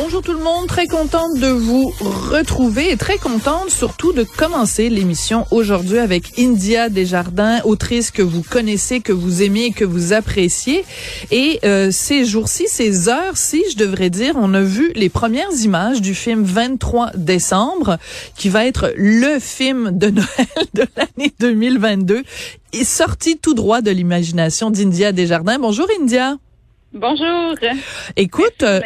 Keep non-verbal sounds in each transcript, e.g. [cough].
Bonjour tout le monde, très contente de vous retrouver et très contente surtout de commencer l'émission aujourd'hui avec India Desjardins, autrice que vous connaissez, que vous aimez et que vous appréciez. Et euh, ces jours-ci, ces heures-ci, je devrais dire, on a vu les premières images du film 23 décembre, qui va être le film de [laughs] Noël de l'année 2022, et sorti tout droit de l'imagination d'India Desjardins. Bonjour India. Bonjour. Écoute, euh,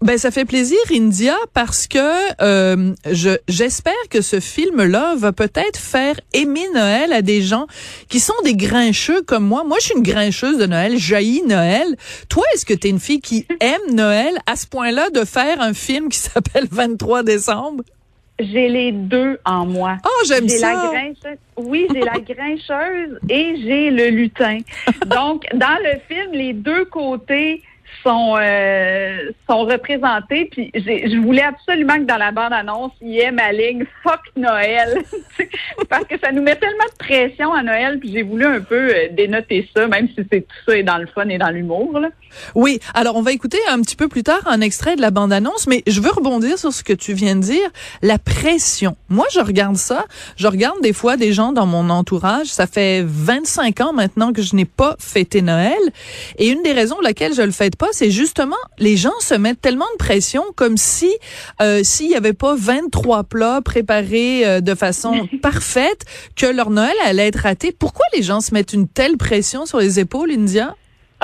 ben ça fait plaisir India parce que euh, je j'espère que ce film-là va peut-être faire aimer Noël à des gens qui sont des grincheux comme moi. Moi, je suis une grincheuse de Noël, jaillis Noël. Toi, est-ce que tu es une fille qui [laughs] aime Noël à ce point-là de faire un film qui [laughs] s'appelle 23 décembre? J'ai les deux en moi. Oh, j'aime ça. La grincheuse, oui, j'ai la grincheuse et j'ai le lutin. [laughs] Donc, dans le film, les deux côtés sont euh, sont représentés. Puis je voulais absolument que dans la bande annonce il y ait ma ligne Fuck Noël [laughs] parce que ça nous met tellement de pression à Noël. Puis j'ai voulu un peu euh, dénoter ça, même si c'est tout ça est dans le fun et dans l'humour. Oui. Alors on va écouter un petit peu plus tard un extrait de la bande annonce, mais je veux rebondir sur ce que tu viens de dire. La pression. Moi, je regarde ça. Je regarde des fois des gens dans mon entourage. Ça fait 25 ans maintenant que je n'ai pas fêté Noël, et une des raisons pour laquelle je le fête pas, c'est justement les gens se mettent tellement de pression comme si euh, s'il y avait pas 23 plats préparés euh, de façon [laughs] parfaite que leur Noël allait être raté. Pourquoi les gens se mettent une telle pression sur les épaules, India?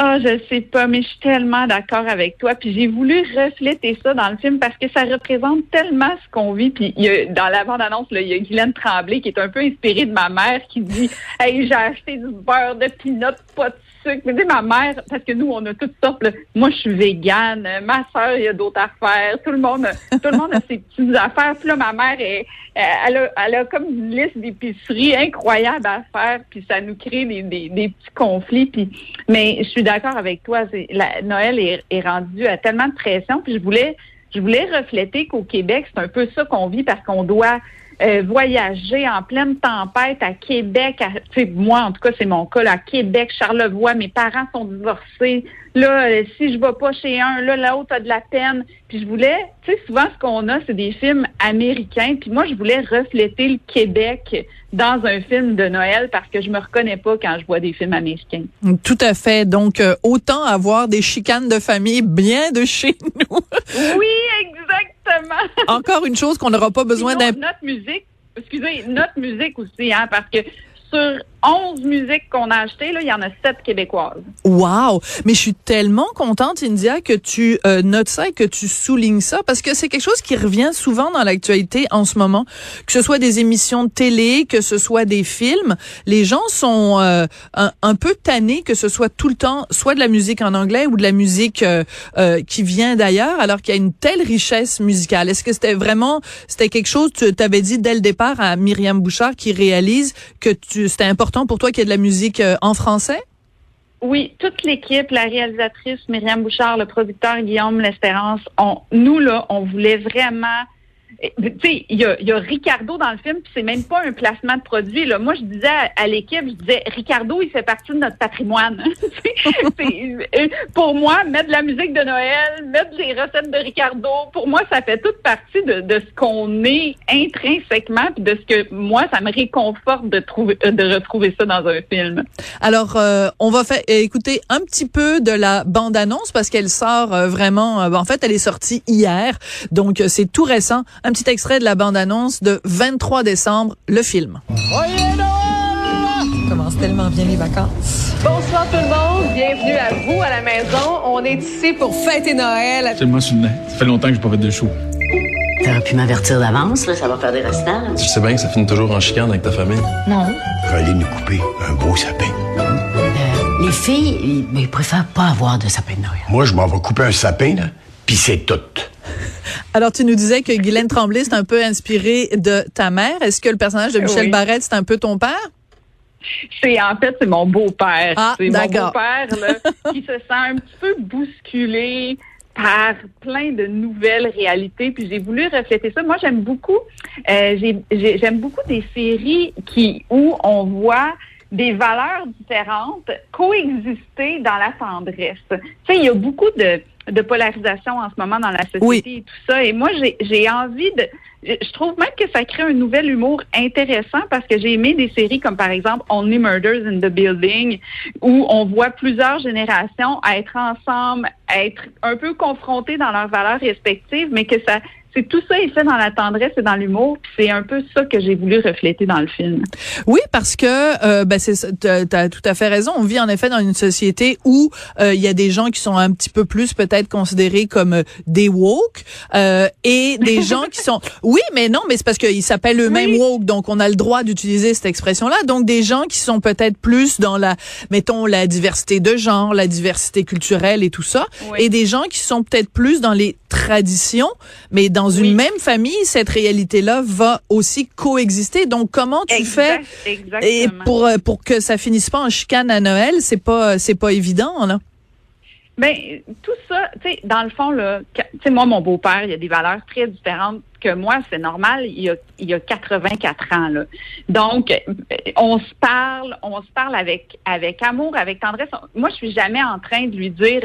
Ah, je sais pas, mais je suis tellement d'accord avec toi. Puis j'ai voulu refléter ça dans le film parce que ça représente tellement ce qu'on vit. Puis il y a, dans la bande-annonce, il y a Guylaine Tremblay qui est un peu inspirée de ma mère qui dit Hey, j'ai acheté du beurre de pinot, pas de sucre. Mais ma mère, parce que nous, on a toutes sortes. Moi, je suis végane. Ma soeur, il y a d'autres affaires. Tout le monde, tout le monde a [laughs] ses petites affaires. Puis là, ma mère, elle, a, comme une liste d'épiceries incroyables à faire. Puis ça nous crée des, petits conflits. Puis, mais je suis d'accord avec toi. Noël est, est rendu à tellement de pression. Puis je voulais, je voulais refléter qu'au Québec, c'est un peu ça qu'on vit parce qu'on doit euh, voyager en pleine tempête à Québec. À, moi, en tout cas, c'est mon cas. Là, à Québec, Charlevoix, mes parents sont divorcés. Là, euh, si je vais pas chez un, là, l'autre a de la peine. Puis je voulais, tu sais, souvent ce qu'on a, c'est des films américains. Puis moi, je voulais refléter le Québec dans un film de Noël parce que je me reconnais pas quand je vois des films américains. Tout à fait. Donc, euh, autant avoir des chicanes de famille bien de chez [laughs] nous. oui, exactement. Encore une chose qu'on n'aura pas besoin d'un... Notre musique, excusez, notre musique aussi, hein, parce que sur 11 musiques qu'on a achetées, là, il y en a 7 québécoises. Wow! Mais je suis tellement contente, India, que tu euh, notes ça et que tu soulignes ça parce que c'est quelque chose qui revient souvent dans l'actualité en ce moment. Que ce soit des émissions de télé, que ce soit des films, les gens sont euh, un, peu tannés que ce soit tout le temps soit de la musique en anglais ou de la musique euh, qui vient d'ailleurs alors qu'il y a une telle richesse musicale. Est-ce que c'était vraiment, c'était quelque chose, tu t'avais dit dès le départ à Myriam Bouchard qui réalise que c'était important pour toi qu'il y de la musique euh, en français? Oui, toute l'équipe, la réalisatrice Myriam Bouchard, le producteur Guillaume L'Espérance, nous, là, on voulait vraiment tu sais, il y a, Ricardo dans le film, c'est même pas un placement de produit. Là. Moi, je disais à, l'équipe, je disais, Ricardo, il fait partie de notre patrimoine. [laughs] Euh, pour moi, mettre de la musique de Noël, mettre les recettes de Ricardo, pour moi, ça fait toute partie de, ce qu'on est intrinsèquement, puis de ce que moi, ça me réconforte de trouver, euh, de retrouver ça dans un film. Alors, euh, on va faire écouter un petit peu de la bande-annonce parce qu'elle sort vraiment. en fait, elle est sortie hier, donc c'est tout récent petit extrait de la bande-annonce de 23 décembre, le film. commence tellement bien les vacances. Bonsoir tout le monde, bienvenue à vous à la maison. On est ici pour fêter Noël. C'est moi, Ça fait longtemps que je pas fait de show. T'aurais pu m'avertir d'avance, là, ça va faire des restants. Tu sais bien que ça finit toujours en chicane avec ta famille. Non. On va aller nous couper un beau sapin. Euh, les filles, ils, préfèrent pas avoir de sapin de Noël. Moi, je m'en vais couper un sapin, là, puis c'est tout. Alors, tu nous disais que Guylaine Tremblay, c'est un peu inspiré de ta mère. Est-ce que le personnage de Michel Barrette, c'est un peu ton père? C'est en fait c'est mon beau-père. Ah, c'est mon beau-père [laughs] qui se sent un petit peu bousculé par plein de nouvelles réalités. Puis j'ai voulu refléter ça. Moi, j'aime beaucoup, euh, j'aime beaucoup des séries qui où on voit des valeurs différentes coexister dans la tendresse. Tu sais, il y a beaucoup de, de polarisation en ce moment dans la société et tout ça. Et moi, j'ai envie de... Je trouve même que ça crée un nouvel humour intéressant parce que j'ai aimé des séries comme par exemple Only Murders in the Building où on voit plusieurs générations être ensemble, être un peu confrontées dans leurs valeurs respectives, mais que ça c'est tout ça est fait dans la tendresse et dans l'humour. C'est un peu ça que j'ai voulu refléter dans le film. Oui, parce que euh, ben c'est as tout à fait raison. On vit en effet dans une société où euh, il y a des gens qui sont un petit peu plus peut-être considérés comme euh, des woke euh, et des gens qui sont [laughs] oui, mais non, mais c'est parce qu'ils s'appellent eux-mêmes woke, donc on a le droit d'utiliser cette expression-là. Donc des gens qui sont peut-être plus dans la mettons la diversité de genre, la diversité culturelle et tout ça, et des gens qui sont peut-être plus dans les traditions, mais dans une même famille, cette réalité-là va aussi coexister. Donc, comment tu fais et pour euh, pour que ça finisse pas en chicane à Noël, c'est pas c'est pas évident là. Ben tout ça, tu sais, dans le fond là, tu sais moi mon beau-père, il y a des valeurs très différentes que moi, c'est normal, il y, a, il y a 84 ans. Là. Donc, on se parle, on se parle avec avec amour, avec tendresse. Moi, je suis jamais en train de lui dire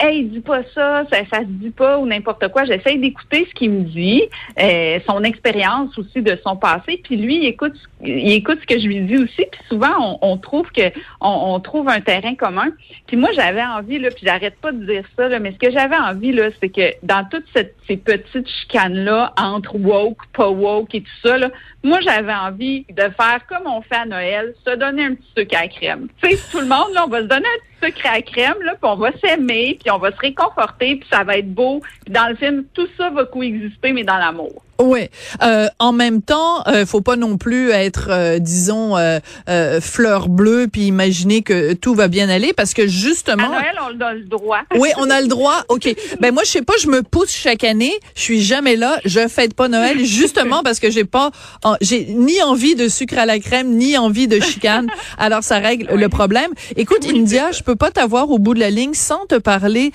Hey, dis pas ça, ça, ça se dit pas ou n'importe quoi. J'essaie d'écouter ce qu'il me dit, euh, son expérience aussi de son passé. Puis lui, il écoute, il écoute ce que je lui dis aussi. Puis souvent, on, trouve que on, trouve un terrain commun. Puis moi, j'avais envie, là, puis j'arrête pas de dire ça, là, mais ce que j'avais envie, là, c'est que dans toutes ces petites chicanes-là, woke, pas woke et tout ça, là, moi, j'avais envie de faire comme on fait à Noël, se donner un petit sucre à crème. Tu sais, tout le monde, là, on va se donner un petit sucre à crème, là, puis on va s'aimer, puis on va se réconforter, puis ça va être beau. Puis dans le film, tout ça va coexister, mais dans l'amour. Oui. Euh, en même temps, euh, faut pas non plus être, euh, disons, euh, euh, fleur bleue puis imaginer que tout va bien aller parce que justement. À Noël, on a le droit. [laughs] oui, on a le droit. Ok. Ben moi, je sais pas, je me pousse chaque année. Je suis jamais là. Je fête pas Noël justement parce que j'ai pas, j'ai ni envie de sucre à la crème ni envie de chicane. Alors ça règle le problème. Écoute, India, je peux pas t'avoir au bout de la ligne sans te parler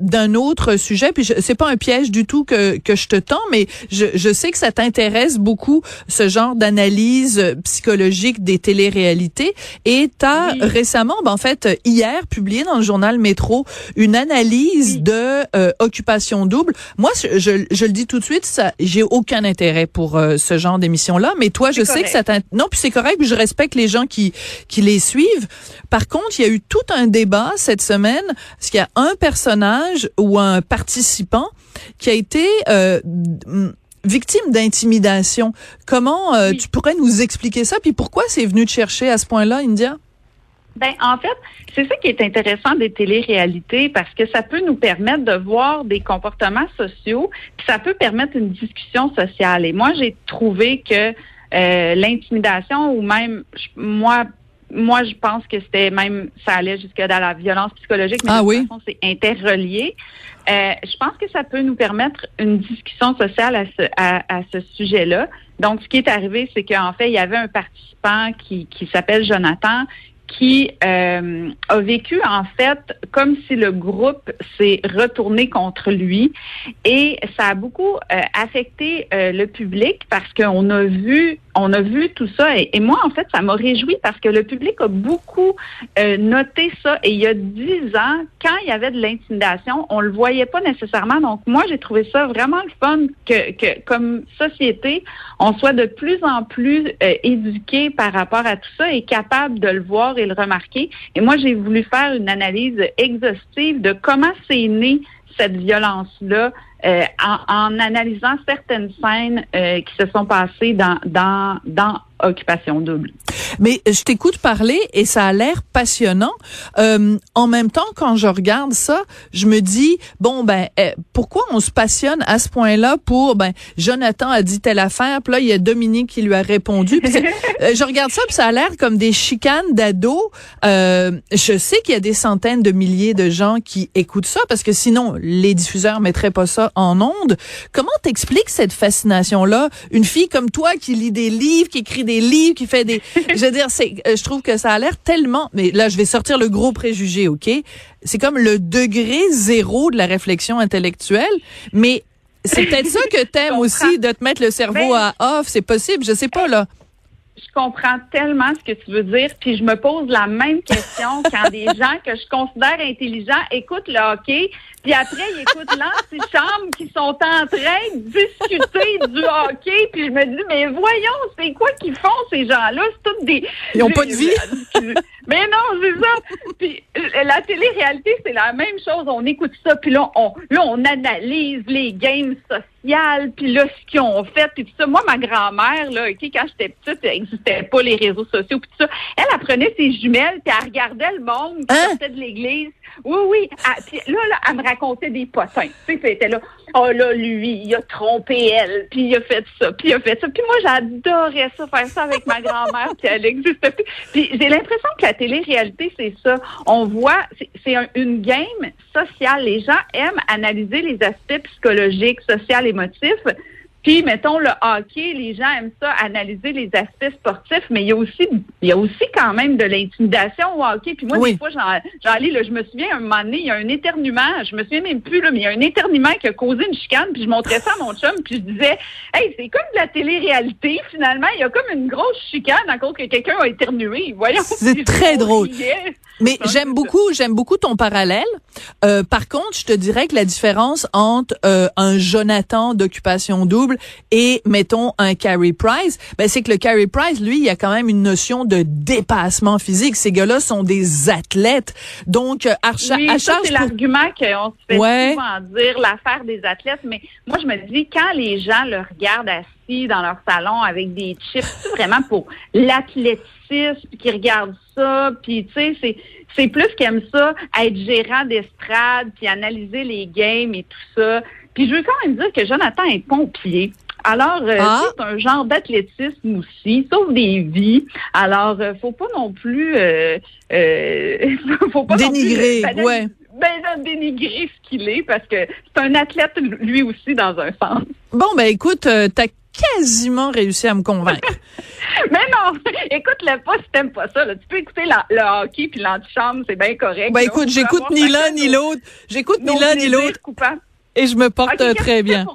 d'un autre sujet. Puis c'est pas un piège du tout que que je te tends, mais je je sais que ça t'intéresse beaucoup, ce genre d'analyse euh, psychologique des téléréalités. Et tu as récemment, ben, en fait, hier, publié dans le journal Métro, une analyse de euh, occupation double. Moi, je, je, le dis tout de suite, ça, j'ai aucun intérêt pour euh, ce genre d'émission-là. Mais toi, je sais que ça t'intéresse. Non, puis c'est correct, puis je respecte les gens qui, qui les suivent. Par contre, il y a eu tout un débat cette semaine, parce qu'il y a un personnage ou un participant qui a été euh, victime d'intimidation? Comment euh, tu pourrais nous expliquer ça? Puis pourquoi c'est venu te chercher à ce point-là, India? Ben, en fait, c'est ça qui est intéressant des téléréalités parce que ça peut nous permettre de voir des comportements sociaux, puis ça peut permettre une discussion sociale. Et moi, j'ai trouvé que euh, l'intimidation ou même moi moi, je pense que c'était même, ça allait jusqu'à dans la violence psychologique, mais ah, de oui? toute façon, c'est interrelié. Euh, je pense que ça peut nous permettre une discussion sociale à ce, à, à ce sujet-là. Donc, ce qui est arrivé, c'est qu'en fait, il y avait un participant qui, qui s'appelle Jonathan, qui euh, a vécu en fait comme si le groupe s'est retourné contre lui et ça a beaucoup euh, affecté euh, le public parce qu'on a vu on a vu tout ça et, moi en fait ça m'a réjoui parce que le public a beaucoup noté ça et il y a dix ans quand il y avait de l'intimidation on le voyait pas nécessairement donc moi j'ai trouvé ça vraiment le fun que, que comme société on soit de plus en plus éduqué par rapport à tout ça et capable de le voir et le remarquer. Et moi, j'ai voulu faire une analyse exhaustive de comment c'est né cette violence-là euh, en, analysant certaines scènes euh, qui se sont passées dans, dans, dans Occupation Double. Mais je t'écoute parler et ça a l'air passionnant. Euh, en même temps, quand je regarde ça, je me dis bon ben eh, pourquoi on se passionne à ce point-là pour ben Jonathan a dit telle affaire, puis là il y a Dominique qui lui a répondu. [laughs] Euh, je regarde ça, puis ça a l'air comme des chicanes d'ados. Euh, je sais qu'il y a des centaines de milliers de gens qui écoutent ça parce que sinon les diffuseurs mettraient pas ça en ondes. Comment t'expliques cette fascination-là? Une fille comme toi qui lit des livres, qui écrit des livres, qui fait des [laughs] je veux dire, c'est, euh, je trouve que ça a l'air tellement, mais là, je vais sortir le gros préjugé, OK? C'est comme le degré zéro de la réflexion intellectuelle, mais c'est peut-être ça que t'aimes aussi, de te mettre le cerveau à off. C'est possible, je sais pas, là. Je comprends tellement ce que tu veux dire, puis je me pose la même question [laughs] quand des gens que je considère intelligents écoutent le hockey, puis après ils écoutent l'antichambre qui sont en train de discuter du hockey, puis je me dis mais voyons, c'est quoi qu'ils font ces gens-là? C'est toutes des Ils ont pas de vie. mais non, c'est ça. Puis la télé-réalité, c'est la même chose. On écoute ça, puis là on là on analyse les games sociales, puis là ce qu'ils ont fait, puis tout ça. Moi, ma grand-mère là, ok, quand j'étais petite, il n'existait pas les réseaux sociaux, puis tout ça. Elle apprenait ses jumelles, puis elle regardait le monde qui Hein? sortait de l'église. Oui, oui. Elle- puis là, là, elle me racontait des potins. Tu sais, c'était là. Oh là, lui, il a trompé elle, puis il a fait ça, puis il a fait ça. Puis moi, j'adorais ça, faire ça avec ma grand-mère, puis elle n'existait plus. Puis j'ai l'impression que la télé-réalité, c'est ça. On voit, c'est- c'est un- une game sociale. Les gens aiment analyser les aspects psychologiques, sociaux, émotifs. Puis, mettons, le hockey, les gens aiment ça, analyser les aspects sportifs, mais il y a aussi, il y a aussi quand même de l'intimidation au hockey. Puis moi, Oui. des fois, j'en, lis, là, je me souviens, un moment donné, il y a un éternuement, je me souviens même plus, là, mais il y a un éternuement qui a causé une chicane, puis je montrais ça à mon chum, puis je disais, hey, c'est comme de la télé-réalité, finalement, il y a comme une grosse chicane à cause que quelqu'un a éternué. Voyons. C'est très drôle. Mais j'aime beaucoup, j'aime beaucoup ton parallèle. Euh, par contre, je te dirais que la différence entre euh, un Jonathan d'occupation double et mettons un Carey Price, ben c'est que le Carey Price, lui, il y a quand même une notion de dépassement physique. Ces gars-là sont des athlètes, donc euh, à, Oui, à ça, charge c'est pour- l'argument qu'on se fait Ouais. souvent dire, l'affaire des athlètes. Mais moi, je me dis, quand les gens le regardent assis dans leur salon avec des chips, c'est vraiment pour l'athlétisme, puis qu'ils regardent ça, puis tu sais, c'est c'est plus qu'aiment ça, être gérant d'estrade, puis analyser les games et tout ça. Puis je veux quand même dire que Jonathan est pompier. Alors, euh, Ah. c'est un genre d'athlétisme aussi, sauve des vies. Alors, euh, faut pas non plus, euh, euh, [laughs] faut pas non plus, Dénigrer, ouais. Ben, dénigrer ce qu'il est parce que c'est un athlète lui aussi dans un sens. Bon, ben écoute, t'as quasiment réussi à me convaincre. [laughs] Mais non, [laughs] écoute-le pas si t'aimes pas ça. Là. Tu peux écouter la- le hockey puis l'antichambre, c'est bien correct. ben là. écoute, j'écoute ni l'un ni l'autre. J'écoute ni l'un ni l'autre. Et je me porte très bien.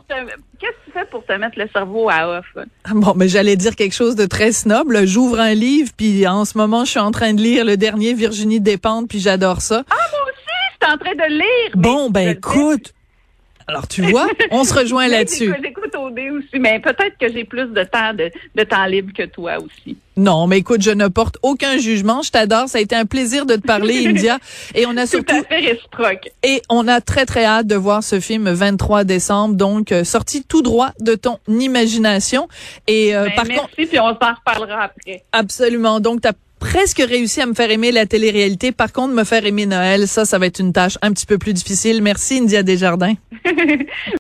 Qu'est-ce que tu fais pour te mettre le cerveau à off? Bon, mais j'allais dire quelque chose de très snob. J'ouvre un livre, puis en ce moment, je suis en train de lire le dernier Virginie Despentes, puis j'adore ça. Ah, moi aussi, je suis en train de lire. bon, ben écoute. Alors, tu vois, on se rejoint là-dessus. j'écoute- dé aussi, mais peut-être que j'ai plus de temps de, de temps libre que toi aussi. Non, mais écoute, je ne porte aucun jugement. Je t'adore. Ça a été un plaisir de te parler, [laughs] India. Et on a Tout surtout, à fait réciproque. et on a très, très hâte de voir ce film 23 décembre. Donc, euh, sorti tout droit de ton imagination. Et, euh, Ben, par merci, contre, puis on s'en reparlera après. absolument. Donc, t'as presque réussi à me faire aimer la télé-réalité. Par contre, me faire aimer Noël, ça, ça va être une tâche un petit peu plus difficile. Merci, India Desjardins. [laughs]